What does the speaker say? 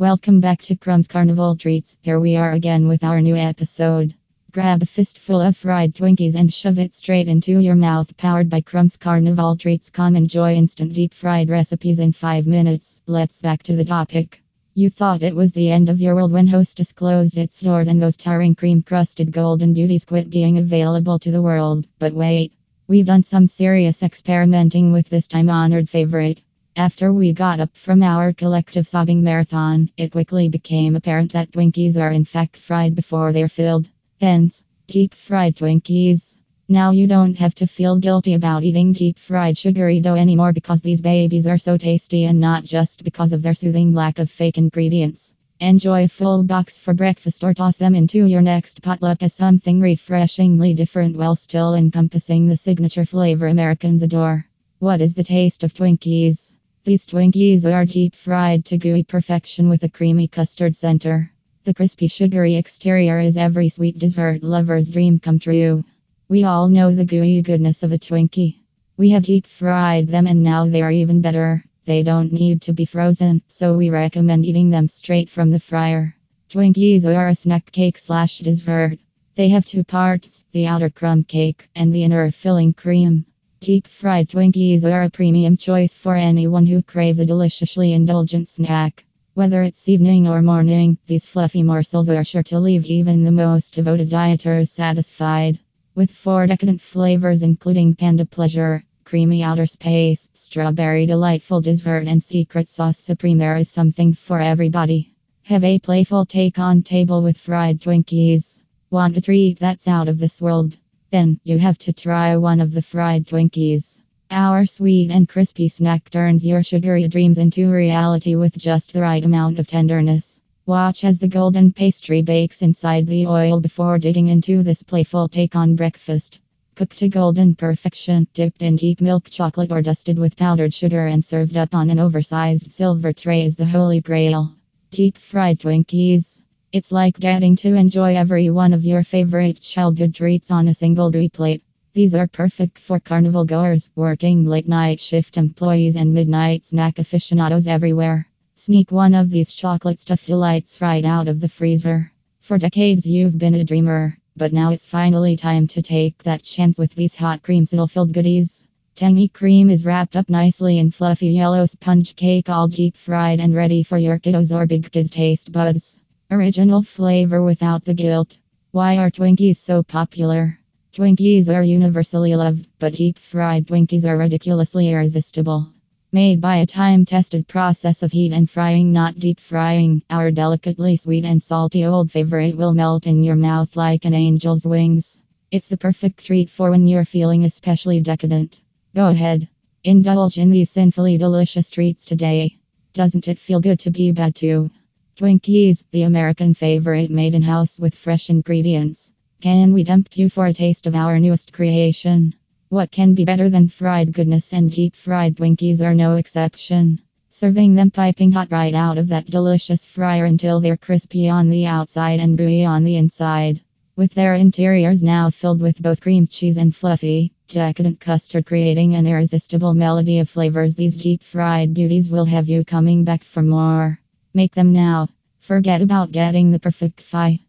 Welcome back to Crumbs Carnival Treats. Here we are again with our new episode. Grab a fistful of fried Twinkies and shove it straight into your mouth. Powered by Crumbs Carnival Treats. Come enjoy instant deep fried recipes in 5 minutes. Let's back to the topic. You thought it was the end of your world when Hostess closed its doors and those towering cream crusted golden beauties quit being available to the world. But wait, we've done some serious experimenting with this time honored favorite. After we got up from our collective sobbing marathon, it quickly became apparent that Twinkies are in fact fried before they're filled. Hence, deep fried Twinkies. Now you don't have to feel guilty about eating deep fried sugary dough anymore because these babies are so tasty and not just because of their soothing lack of fake ingredients. Enjoy a full box for breakfast or toss them into your next potluck as something refreshingly different while still encompassing the signature flavor Americans adore. What is the taste of Twinkies? These Twinkies are deep fried to gooey perfection with a creamy custard center. The crispy sugary exterior is every sweet dessert lover's dream come true. We all know the gooey goodness of a Twinkie. We have deep fried them and now they are even better. They don't need to be frozen, so we recommend eating them straight from the fryer. Twinkies are a snack cake slash dessert. They have two parts, the outer crumb cake and the inner filling cream. Deep fried Twinkies are a premium choice for anyone who craves a deliciously indulgent snack. Whether it's evening or morning, these fluffy morsels are sure to leave even the most devoted dieters satisfied. With four decadent flavors including Panda Pleasure, creamy outer space, strawberry delightful dessert, and secret sauce supreme, there is something for everybody. Have a playful take on table with fried Twinkies. Want a treat that's out of this world? Then you have to try one of the fried Twinkies. Our sweet and crispy snack turns your sugary dreams into reality with just the right amount of tenderness. Watch as the golden pastry bakes inside the oil before digging into this playful take on breakfast. Cooked to golden perfection, dipped in deep milk chocolate or dusted with powdered sugar and served up on an oversized silver tray is the holy grail. Deep fried Twinkies. It's like getting to enjoy every one of your favorite childhood treats on a single gooey plate. These are perfect for carnival goers, working late night shift employees, and midnight snack aficionados everywhere. Sneak one of these chocolate stuffed delights right out of the freezer. For decades, you've been a dreamer, but now it's finally time to take that chance with these hot creamsicle filled goodies. Tangy cream is wrapped up nicely in fluffy yellow sponge cake, all deep fried and ready for your kiddos or big kids' taste buds. Original flavor without the guilt. Why are Twinkies so popular? Twinkies are universally loved, but deep fried Twinkies are ridiculously irresistible. Made by a time tested process of heat and frying, not deep frying, our delicately sweet and salty old favorite will melt in your mouth like an angel's wings. It's the perfect treat for when you're feeling especially decadent. Go ahead, indulge in these sinfully delicious treats today. Doesn't it feel good to be bad too? Twinkies, the American favorite made in house with fresh ingredients. Can we tempt you for a taste of our newest creation? What can be better than fried goodness and deep fried Twinkies are no exception. Serving them piping hot right out of that delicious fryer until they're crispy on the outside and gooey on the inside. With their interiors now filled with both cream cheese and fluffy, decadent custard, creating an irresistible melody of flavors, these deep fried beauties will have you coming back for more. Make them now. Forget about getting the perfect fi.